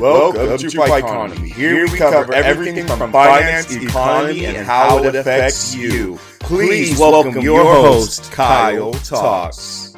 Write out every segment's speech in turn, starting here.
Welcome to Ficonomy. Here we cover everything from finance, economy, and how it affects you. Please welcome your host, Kyle Talks.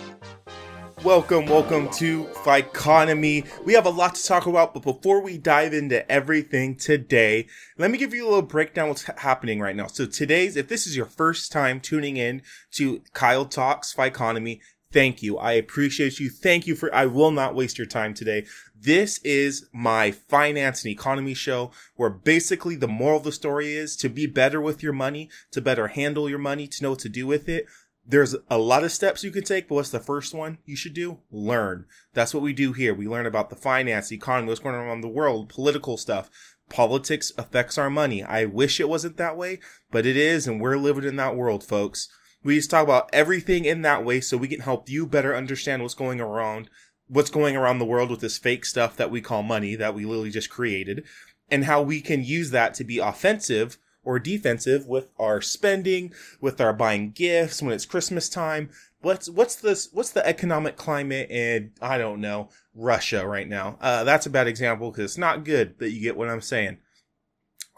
Welcome, welcome to Ficonomy. We have a lot to talk about, but before we dive into everything today, let me give you a little breakdown of what's happening right now. So today's, if this is your first time tuning in to Kyle Talks Ficonomy, thank you. I appreciate you. Thank you for, I will not waste your time today. This is my finance and economy show where basically the moral of the story is to be better with your money, to better handle your money, to know what to do with it. There's a lot of steps you can take, but what's the first one you should do? Learn. That's what we do here. We learn about the finance, the economy, what's going on around the world, political stuff. Politics affects our money. I wish it wasn't that way, but it is, and we're living in that world, folks. We just talk about everything in that way so we can help you better understand what's going around, what's going around the world with this fake stuff that we call money that we literally just created, and how we can use that to be offensive or defensive with our spending, with our buying gifts when it's Christmas time. What's what's this? What's the economic climate in I don't know Russia right now? Uh, that's a bad example because it's not good. But you get what I'm saying.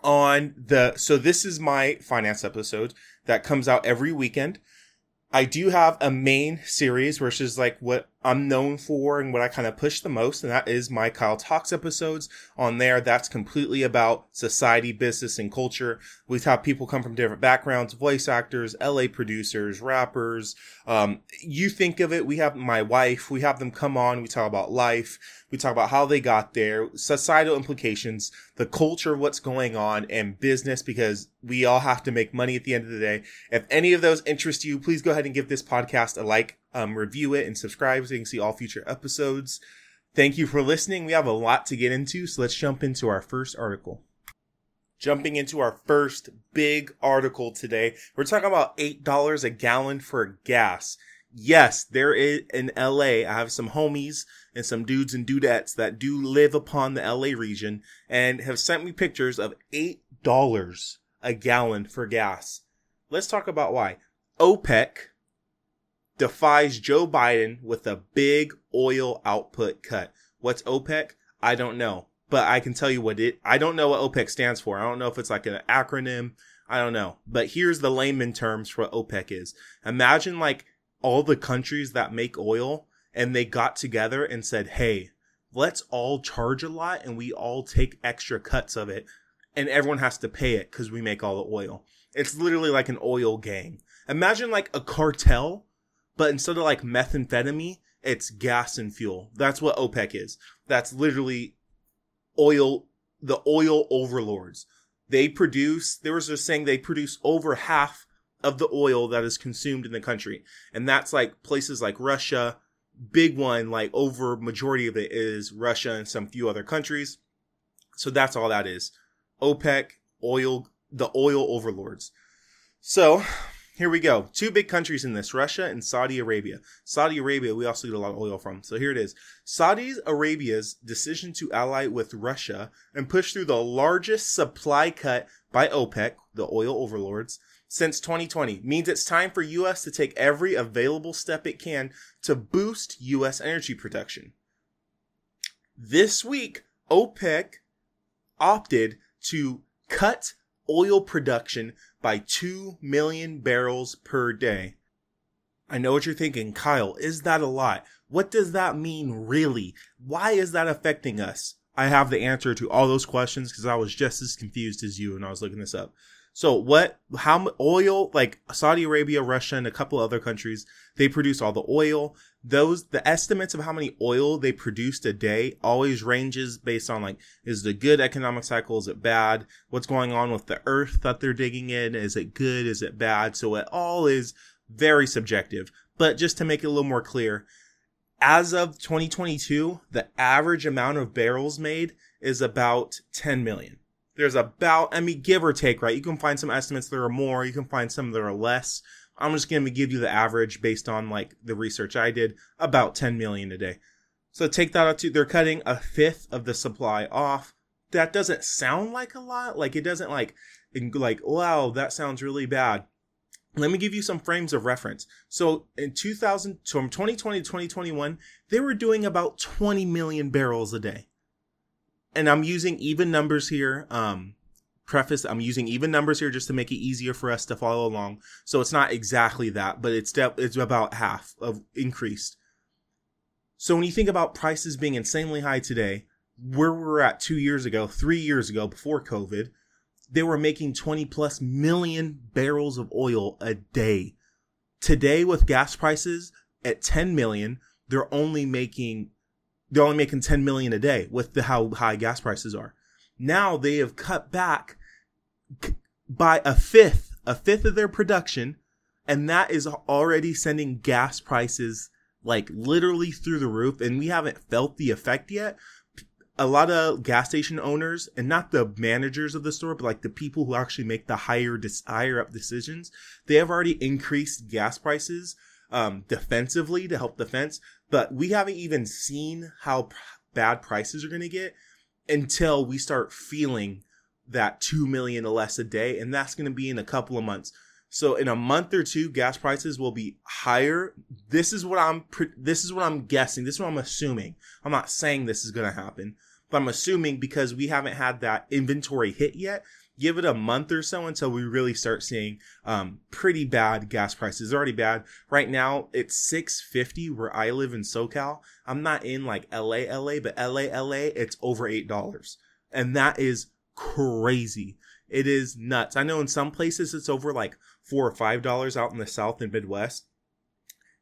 On the so this is my finance episode that comes out every weekend. I do have a main series, which is like what I'm known for and what I kind of push the most, and that is my Kyle Talks episodes. On there, that's completely about society, business, and culture. We have people come from different backgrounds, voice actors, LA producers, rappers. Um, you think of it, we have my wife, we have them come on, we talk about life, we talk about how they got there, societal implications, the culture, what's going on, and business, because we all have to make money at the end of the day. If any of those interest you, please go ahead and give this podcast a like, um, review it, and subscribe so you can see all future episodes. Thank you for listening. We have a lot to get into, so let's jump into our first article. Jumping into our first big article today, we're talking about $8 a gallon for gas. Yes, there is in LA. I have some homies and some dudes and dudettes that do live upon the LA region and have sent me pictures of $8 a gallon for gas. Let's talk about why. OPEC defies Joe Biden with a big oil output cut. What's OPEC? I don't know, but I can tell you what it, I don't know what OPEC stands for. I don't know if it's like an acronym. I don't know, but here's the layman terms for what OPEC is. Imagine like all the countries that make oil and they got together and said, Hey, let's all charge a lot and we all take extra cuts of it and everyone has to pay it because we make all the oil. It's literally like an oil gang. Imagine like a cartel, but instead of like methamphetamine, it's gas and fuel. That's what OPEC is. That's literally oil, the oil overlords. They produce, there was a saying they produce over half of the oil that is consumed in the country. And that's like places like Russia, big one, like over majority of it is Russia and some few other countries. So that's all that is. OPEC, oil, the oil overlords. So here we go. Two big countries in this, Russia and Saudi Arabia. Saudi Arabia, we also get a lot of oil from. So here it is. Saudi Arabia's decision to ally with Russia and push through the largest supply cut by OPEC, the oil overlords, since 2020 means it's time for US to take every available step it can to boost US energy production. This week, OPEC opted to cut oil production by 2 million barrels per day. I know what you're thinking, Kyle, is that a lot? What does that mean really? Why is that affecting us? I have the answer to all those questions because I was just as confused as you when I was looking this up. So what, how oil, like Saudi Arabia, Russia, and a couple other countries, they produce all the oil. Those, the estimates of how many oil they produced a day always ranges based on like, is the good economic cycle? Is it bad? What's going on with the earth that they're digging in? Is it good? Is it bad? So it all is very subjective. But just to make it a little more clear, as of 2022, the average amount of barrels made is about 10 million there's about, I mean, give or take, right? You can find some estimates that are more, you can find some that are less. I'm just going to give you the average based on like the research I did, about 10 million a day. So take that out to, they're cutting a fifth of the supply off. That doesn't sound like a lot. Like it doesn't like, like, wow, that sounds really bad. Let me give you some frames of reference. So in 2000, from 2020 to 2021, they were doing about 20 million barrels a day and I'm using even numbers here. Um, preface, I'm using even numbers here just to make it easier for us to follow along. So it's not exactly that, but it's de- it's about half of increased. So when you think about prices being insanely high today, where we were at two years ago, three years ago, before COVID, they were making 20 plus million barrels of oil a day. Today, with gas prices at 10 million, they're only making they're only making 10 million a day with the how high gas prices are. Now they have cut back by a fifth, a fifth of their production, and that is already sending gas prices like literally through the roof. And we haven't felt the effect yet. A lot of gas station owners, and not the managers of the store, but like the people who actually make the higher higher up decisions, they have already increased gas prices um, defensively to help defense. But we haven't even seen how bad prices are going to get until we start feeling that 2 million or less a day and that's going to be in a couple of months. So in a month or two gas prices will be higher. This is what i'm this is what i'm guessing. This is what i'm assuming. I'm not saying this is going to happen but i'm assuming because we haven't had that inventory hit yet give it a month or so until we really start seeing um, pretty bad gas prices. It's already bad right now. It's six fifty where I live in SoCal. I'm not in like LA, LA, but LA, LA. It's over eight dollars, and that is crazy. It is nuts. I know in some places it's over like four or five dollars out in the South and Midwest,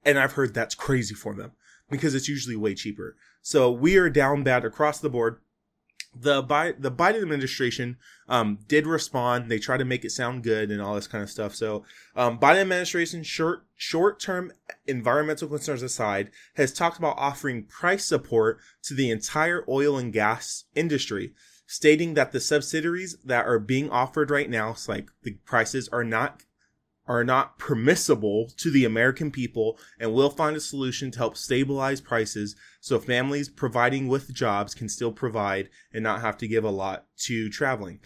and I've heard that's crazy for them because it's usually way cheaper. So we are down bad across the board the Bi- the Biden administration um, did respond. They try to make it sound good and all this kind of stuff. So, um, Biden administration short short term environmental concerns aside has talked about offering price support to the entire oil and gas industry, stating that the subsidies that are being offered right now, like the prices are not are not permissible to the American people and will find a solution to help stabilize prices so families providing with jobs can still provide and not have to give a lot to traveling.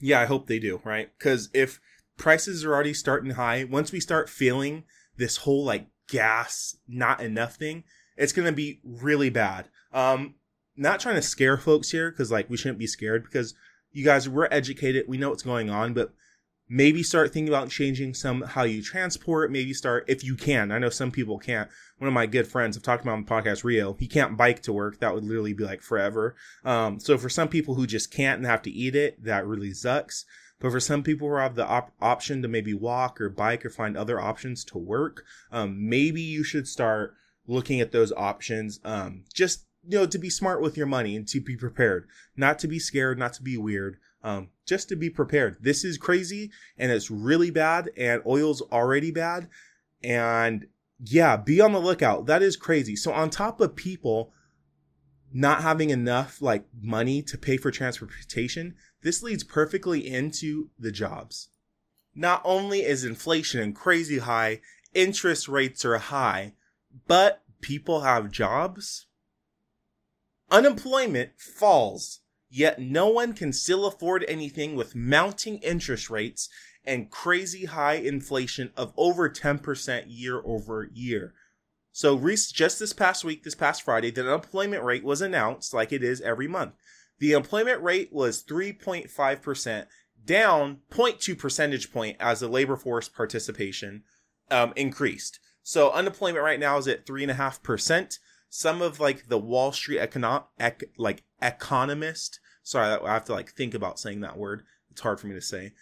Yeah, I hope they do, right? Because if prices are already starting high, once we start feeling this whole like gas not enough thing, it's going to be really bad. Um, not trying to scare folks here because like we shouldn't be scared because you guys we're educated, we know what's going on, but maybe start thinking about changing some how you transport maybe start if you can. I know some people can't. One of my good friends i've talked about on the podcast rio he can't bike to work. That would literally be like forever. Um, so for some people who just can't and have to eat it that really sucks. But for some people who have the op- option to maybe walk or bike or find other options to work um, maybe you should start looking at those options um, just you know to be smart with your money and to be prepared not to be scared not to be weird um, just to be prepared. This is crazy and it's really bad, and oil's already bad. And yeah, be on the lookout. That is crazy. So, on top of people not having enough like money to pay for transportation, this leads perfectly into the jobs. Not only is inflation crazy high, interest rates are high, but people have jobs. Unemployment falls Yet no one can still afford anything with mounting interest rates and crazy high inflation of over 10% year over year. So, just this past week, this past Friday, the unemployment rate was announced like it is every month. The employment rate was 3.5%, down 0.2 percentage point as the labor force participation um, increased. So, unemployment right now is at 3.5%. Some of like the Wall Street econo- ec- like economist Sorry, I have to like think about saying that word. It's hard for me to say.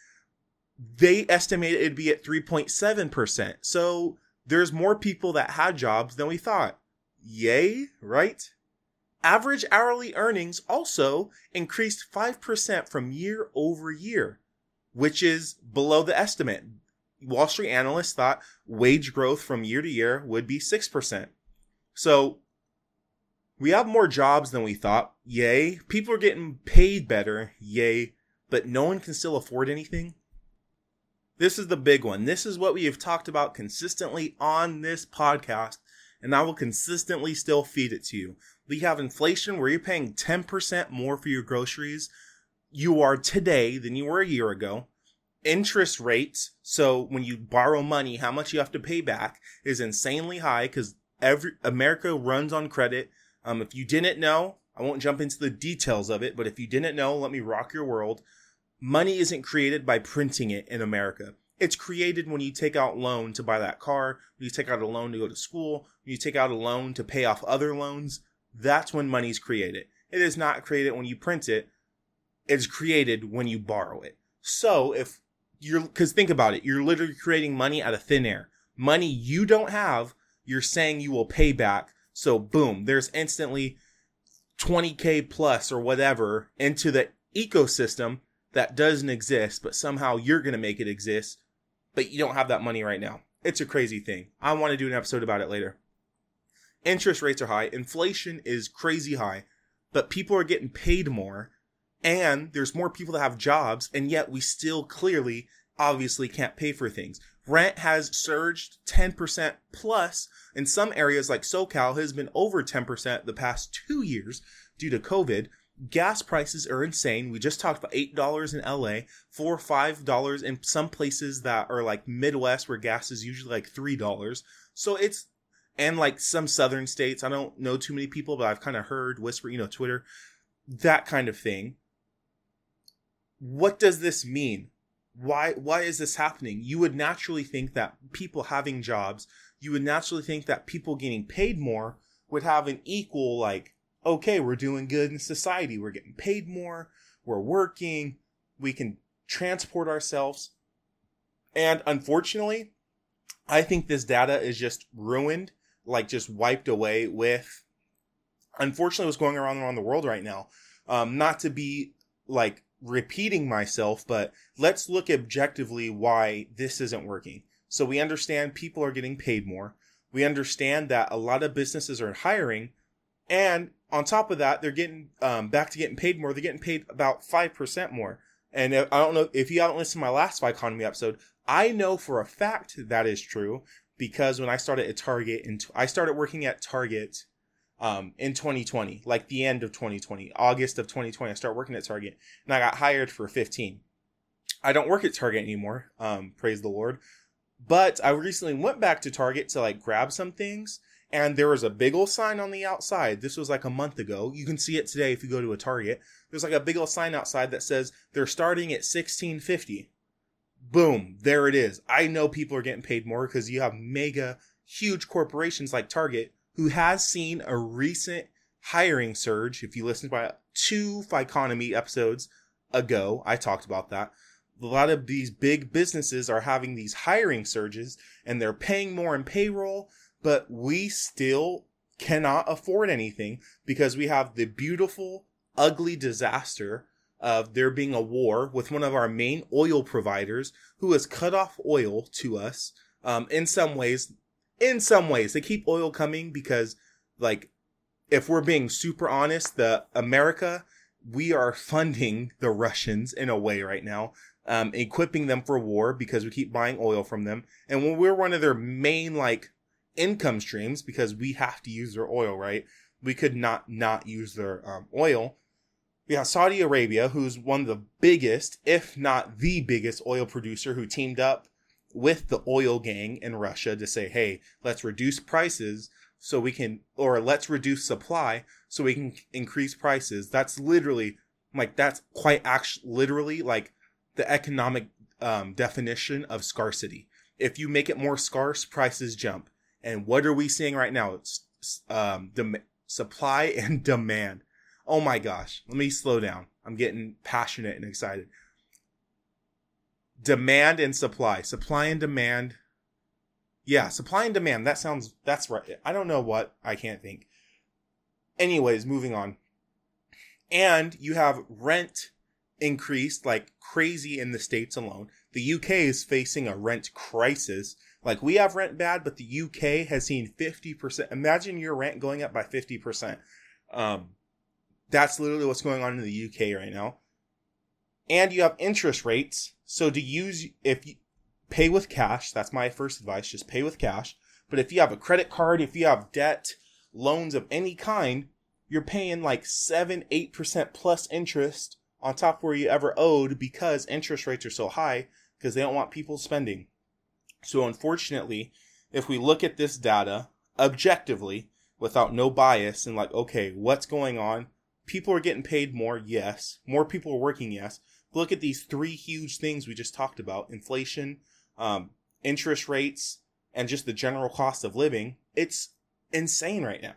They estimated it'd be at 3.7%. So there's more people that had jobs than we thought. Yay, right? Average hourly earnings also increased 5% from year over year, which is below the estimate. Wall Street analysts thought wage growth from year to year would be 6%. So we have more jobs than we thought. Yay. People are getting paid better. Yay. But no one can still afford anything. This is the big one. This is what we have talked about consistently on this podcast, and I will consistently still feed it to you. We have inflation where you're paying 10% more for your groceries you are today than you were a year ago. Interest rates, so when you borrow money, how much you have to pay back is insanely high because every America runs on credit um, if you didn't know, I won't jump into the details of it, but if you didn't know, let me rock your world. Money isn't created by printing it in America. It's created when you take out loan to buy that car, when you take out a loan to go to school, when you take out a loan to pay off other loans. That's when money's created. It is not created when you print it. It's created when you borrow it. So if you're, cause think about it, you're literally creating money out of thin air. Money you don't have, you're saying you will pay back. So boom, there's instantly 20k plus or whatever into the ecosystem that doesn't exist, but somehow you're going to make it exist, but you don't have that money right now. It's a crazy thing. I want to do an episode about it later. Interest rates are high. Inflation is crazy high, but people are getting paid more and there's more people that have jobs and yet we still clearly obviously can't pay for things. Rent has surged 10% plus in some areas like SoCal has been over 10% the past two years due to COVID. Gas prices are insane. We just talked about $8 in LA, four or $5 in some places that are like Midwest where gas is usually like $3. So it's and like some southern states. I don't know too many people, but I've kind of heard whisper, you know, Twitter, that kind of thing. What does this mean? Why why is this happening? You would naturally think that people having jobs, you would naturally think that people getting paid more would have an equal like, okay, we're doing good in society. We're getting paid more, we're working, we can transport ourselves. And unfortunately, I think this data is just ruined like just wiped away with unfortunately what's going around around the world right now. Um, not to be like repeating myself, but let's look objectively why this isn't working. So we understand people are getting paid more. We understand that a lot of businesses are hiring. And on top of that, they're getting um, back to getting paid more. They're getting paid about 5% more. And I don't know if you haven't listened to my last economy episode, I know for a fact that is true because when I started at Target and I started working at Target um, in 2020, like the end of 2020, August of 2020, I started working at Target and I got hired for 15. I don't work at Target anymore. Um, praise the Lord. But I recently went back to Target to like grab some things and there was a big old sign on the outside. This was like a month ago. You can see it today if you go to a Target. There's like a big old sign outside that says they're starting at 1650 boom, there it is. I know people are getting paid more because you have mega huge corporations like Target who has seen a recent hiring surge. If you listen to two Ficonomy episodes ago, I talked about that. A lot of these big businesses are having these hiring surges and they're paying more in payroll, but we still cannot afford anything because we have the beautiful, ugly disaster of there being a war with one of our main oil providers who has cut off oil to us. Um, in some ways, in some ways, they keep oil coming because, like, if we're being super honest, the America, we are funding the Russians in a way right now, um, equipping them for war because we keep buying oil from them. And when we're one of their main, like, income streams, because we have to use their oil, right? We could not not use their um, oil we have Saudi Arabia, who's one of the biggest, if not the biggest oil producer who teamed up with the oil gang in Russia to say, hey, let's reduce prices so we can, or let's reduce supply so we can increase prices. That's literally, like, that's quite actually, literally, like, the economic um, definition of scarcity. If you make it more scarce, prices jump. And what are we seeing right now? It's um, dem- supply and demand oh my gosh, let me slow down. I'm getting passionate and excited. Demand and supply, supply and demand. Yeah, supply and demand. That sounds, that's right. I don't know what. I can't think. Anyways, moving on. And you have rent increased like crazy in the States alone. The UK is facing a rent crisis. Like we have rent bad, but the UK has seen 50%. Imagine your rent going up by 50%. Um, that's literally what's going on in the UK right now. And you have interest rates. So to use, if you pay with cash, that's my first advice, just pay with cash. But if you have a credit card, if you have debt, loans of any kind, you're paying like 7, 8% plus interest on top of where you ever owed because interest rates are so high because they don't want people spending. So unfortunately, if we look at this data objectively without no bias and like, okay, what's going on? people are getting paid more, yes. More people are working, yes. Look at these three huge things we just talked about inflation, um, interest rates, and just the general cost of living. It's insane right now.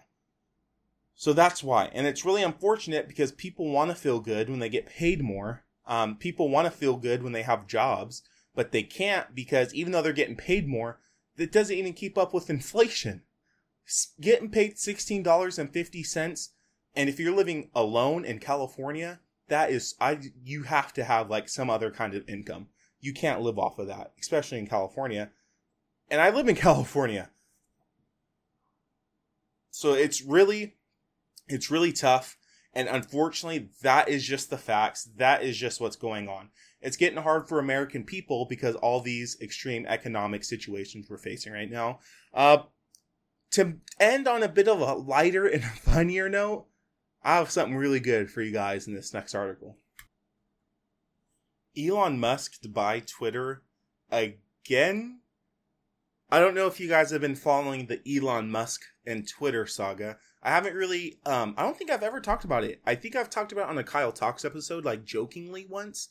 So that's why. And it's really unfortunate because people want to feel good when they get paid more. Um, people want to feel good when they have jobs, but they can't because even though they're getting paid more, it doesn't even keep up with inflation. Getting paid $16.50 and if you're living alone in California, that is I you have to have like some other kind of income. You can't live off of that, especially in California. And I live in California. So it's really it's really tough and unfortunately that is just the facts. That is just what's going on. It's getting hard for American people because all these extreme economic situations we're facing right now. Uh to end on a bit of a lighter and funnier note, I have something really good for you guys in this next article. Elon Musk to buy Twitter again. I don't know if you guys have been following the Elon Musk and Twitter saga. I haven't really um I don't think I've ever talked about it. I think I've talked about it on a Kyle Talks episode like jokingly once,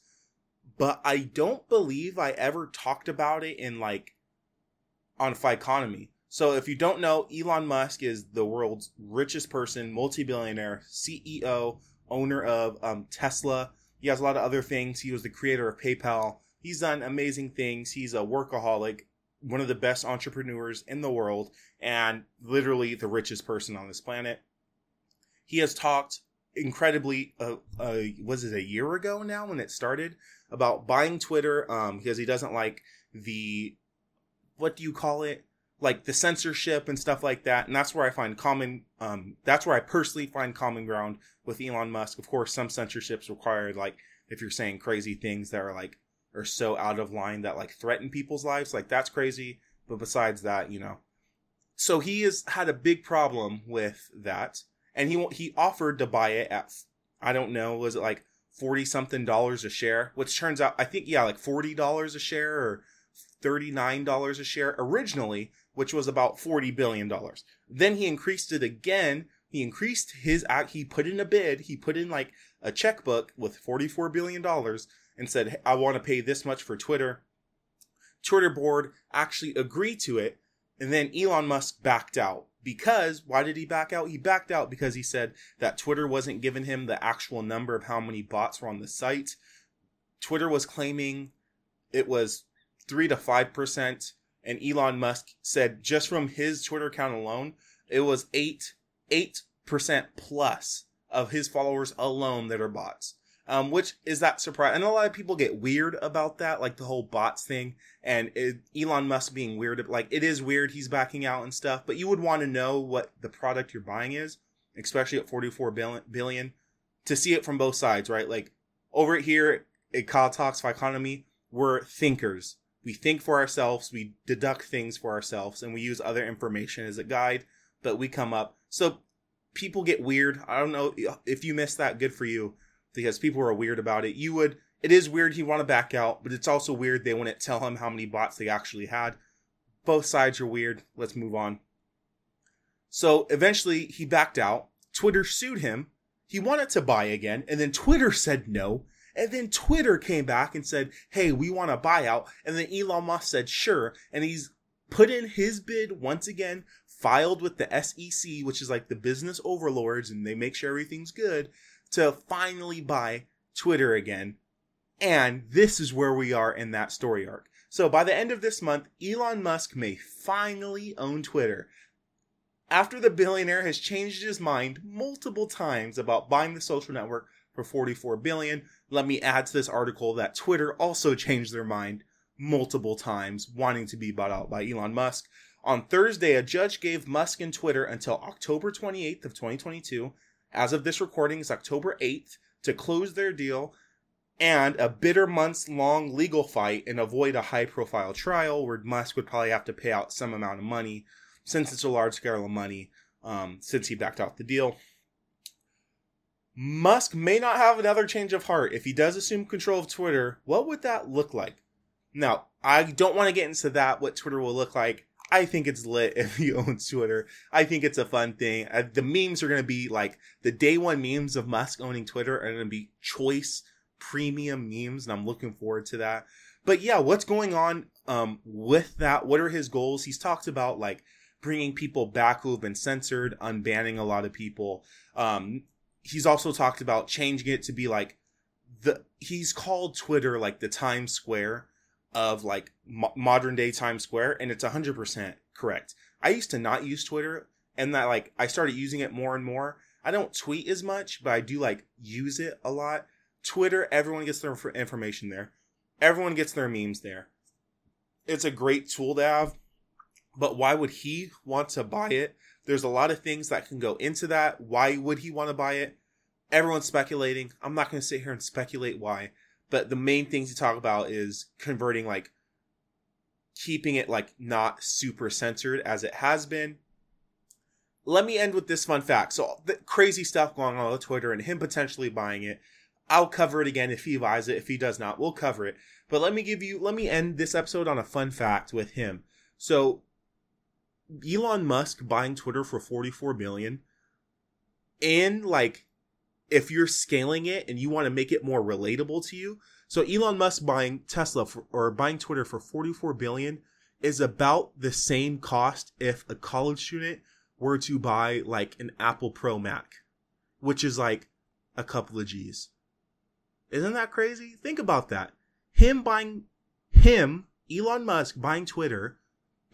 but I don't believe I ever talked about it in like on Ficonomy. So if you don't know, Elon Musk is the world's richest person, multi-billionaire, CEO, owner of um, Tesla. He has a lot of other things. He was the creator of PayPal. He's done amazing things. He's a workaholic, one of the best entrepreneurs in the world, and literally the richest person on this planet. He has talked incredibly, uh, uh, was it a year ago now when it started, about buying Twitter um, because he doesn't like the, what do you call it? Like the censorship and stuff like that. And that's where I find common, um, that's where I personally find common ground with Elon Musk. Of course, some censorship's required, like if you're saying crazy things that are like, are so out of line that like threaten people's lives, like that's crazy. But besides that, you know, so he has had a big problem with that. And he, he offered to buy it at, I don't know, was it like 40 something dollars a share, which turns out, I think, yeah, like $40 a share or $39 a share originally which was about $40 billion. Then he increased it again. He increased his. He put in a bid. He put in like a checkbook with $44 billion and said, hey, I want to pay this much for Twitter. Twitter board actually agreed to it. And then Elon Musk backed out. Because, why did he back out? He backed out because he said that Twitter wasn't giving him the actual number of how many bots were on the site. Twitter was claiming it was 3 to 5% and Elon Musk said just from his Twitter account alone, it was eight eight percent plus of his followers alone that are bots. Um, which is that surprise? And a lot of people get weird about that, like the whole bots thing, and it, Elon Musk being weird. Like it is weird, he's backing out and stuff. But you would want to know what the product you're buying is, especially at 44 billion, billion, to see it from both sides, right? Like over here at Kyle Talks Economy, we're thinkers we think for ourselves, we deduct things for ourselves, and we use other information as a guide, but we come up. So people get weird. I don't know if you missed that, good for you, because people are weird about it. You would, it is weird he want to back out, but it's also weird they wouldn't tell him how many bots they actually had. Both sides are weird. Let's move on. So eventually he backed out. Twitter sued him. He wanted to buy again, and then Twitter said no. And then Twitter came back and said, hey, we want a buyout. And then Elon Musk said, sure. And he's put in his bid once again, filed with the SEC, which is like the business overlords, and they make sure everything's good, to finally buy Twitter again. And this is where we are in that story arc. So by the end of this month, Elon Musk may finally own Twitter. After the billionaire has changed his mind multiple times about buying the social network for 44 billion, let me add to this article that Twitter also changed their mind multiple times, wanting to be bought out by Elon Musk. On Thursday, a judge gave Musk and Twitter until October 28th of 2022. As of this recording, is October 8th to close their deal and a bitter months long legal fight and avoid a high profile trial where Musk would probably have to pay out some amount of money since it's a large scale of money um, since he backed out the deal. Musk may not have another change of heart. If he does assume control of Twitter, what would that look like? Now, I don't want to get into that, what Twitter will look like. I think it's lit if he owns Twitter. I think it's a fun thing. Uh, the memes are going to be like the day one memes of Musk owning Twitter are going to be choice premium memes, and I'm looking forward to that. But yeah, what's going on um, with that? What are his goals? He's talked about like bringing people back who have been censored, unbanning a lot of people. Um, he's also talked about changing it to be like the he's called Twitter like the Times Square of like mo- modern day Times Square, and it's 100% correct. I used to not use Twitter, and that like I started using it more and more. I don't tweet as much, but I do like use it a lot. Twitter, everyone gets their information there. Everyone gets their memes there. It's a great tool to have, but why would he want to buy it? There's a lot of things that can go into that. Why would he want to buy it? Everyone's speculating. I'm not going to sit here and speculate why. But the main things you talk about is converting like keeping it like not super censored as it has been. Let me end with this fun fact. So the crazy stuff going on on Twitter and him potentially buying it. I'll cover it again if he buys it. If he does not, we'll cover it. But let me give you let me end this episode on a fun fact with him. So Elon Musk buying Twitter for 44 billion and like if you're scaling it and you want to make it more relatable to you. So Elon Musk buying Tesla for, or buying Twitter for 44 billion is about the same cost if a college student were to buy like an Apple Pro Mac, which is like a couple of G's. Isn't that crazy? Think about that. Him buying him, Elon Musk buying Twitter,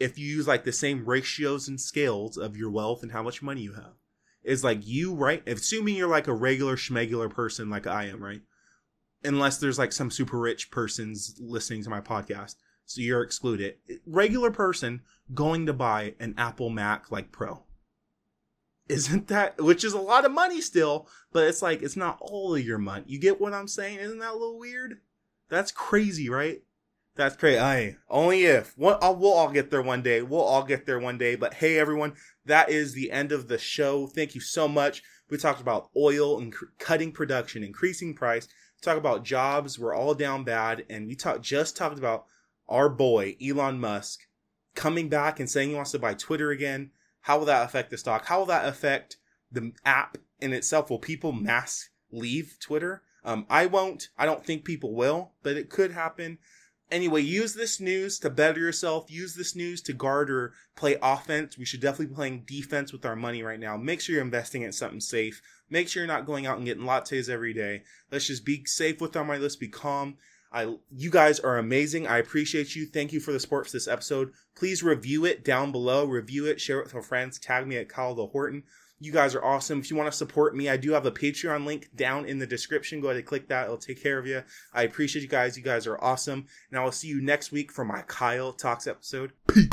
if you use like the same ratios and scales of your wealth and how much money you have is like you, right? Assuming you're like a regular schmegular person like I am, right? Unless there's like some super rich persons listening to my podcast. So you're excluded. Regular person going to buy an Apple Mac like Pro. Isn't that, which is a lot of money still, but it's like, it's not all of your money. You get what I'm saying? Isn't that a little weird? That's crazy, right? That's crazy. I only if we'll all get there one day. We'll all get there one day. But hey, everyone, that is the end of the show. Thank you so much. We talked about oil and cutting production, increasing price. We talked about jobs. We're all down bad, and we talked just talked about our boy Elon Musk coming back and saying he wants to buy Twitter again. How will that affect the stock? How will that affect the app in itself? Will people mass leave Twitter? Um, I won't. I don't think people will, but it could happen. Anyway, use this news to better yourself. Use this news to guard or play offense. We should definitely be playing defense with our money right now. Make sure you're investing in something safe. Make sure you're not going out and getting lattes every day. Let's just be safe with our money. Let's be calm. I, you guys are amazing. I appreciate you. Thank you for the support for this episode. Please review it down below. Review it. Share it with your friends. Tag me at Kyle the Horton. You guys are awesome. If you want to support me, I do have a Patreon link down in the description. Go ahead and click that. It'll take care of you. I appreciate you guys. You guys are awesome. And I will see you next week for my Kyle Talks episode. Peace.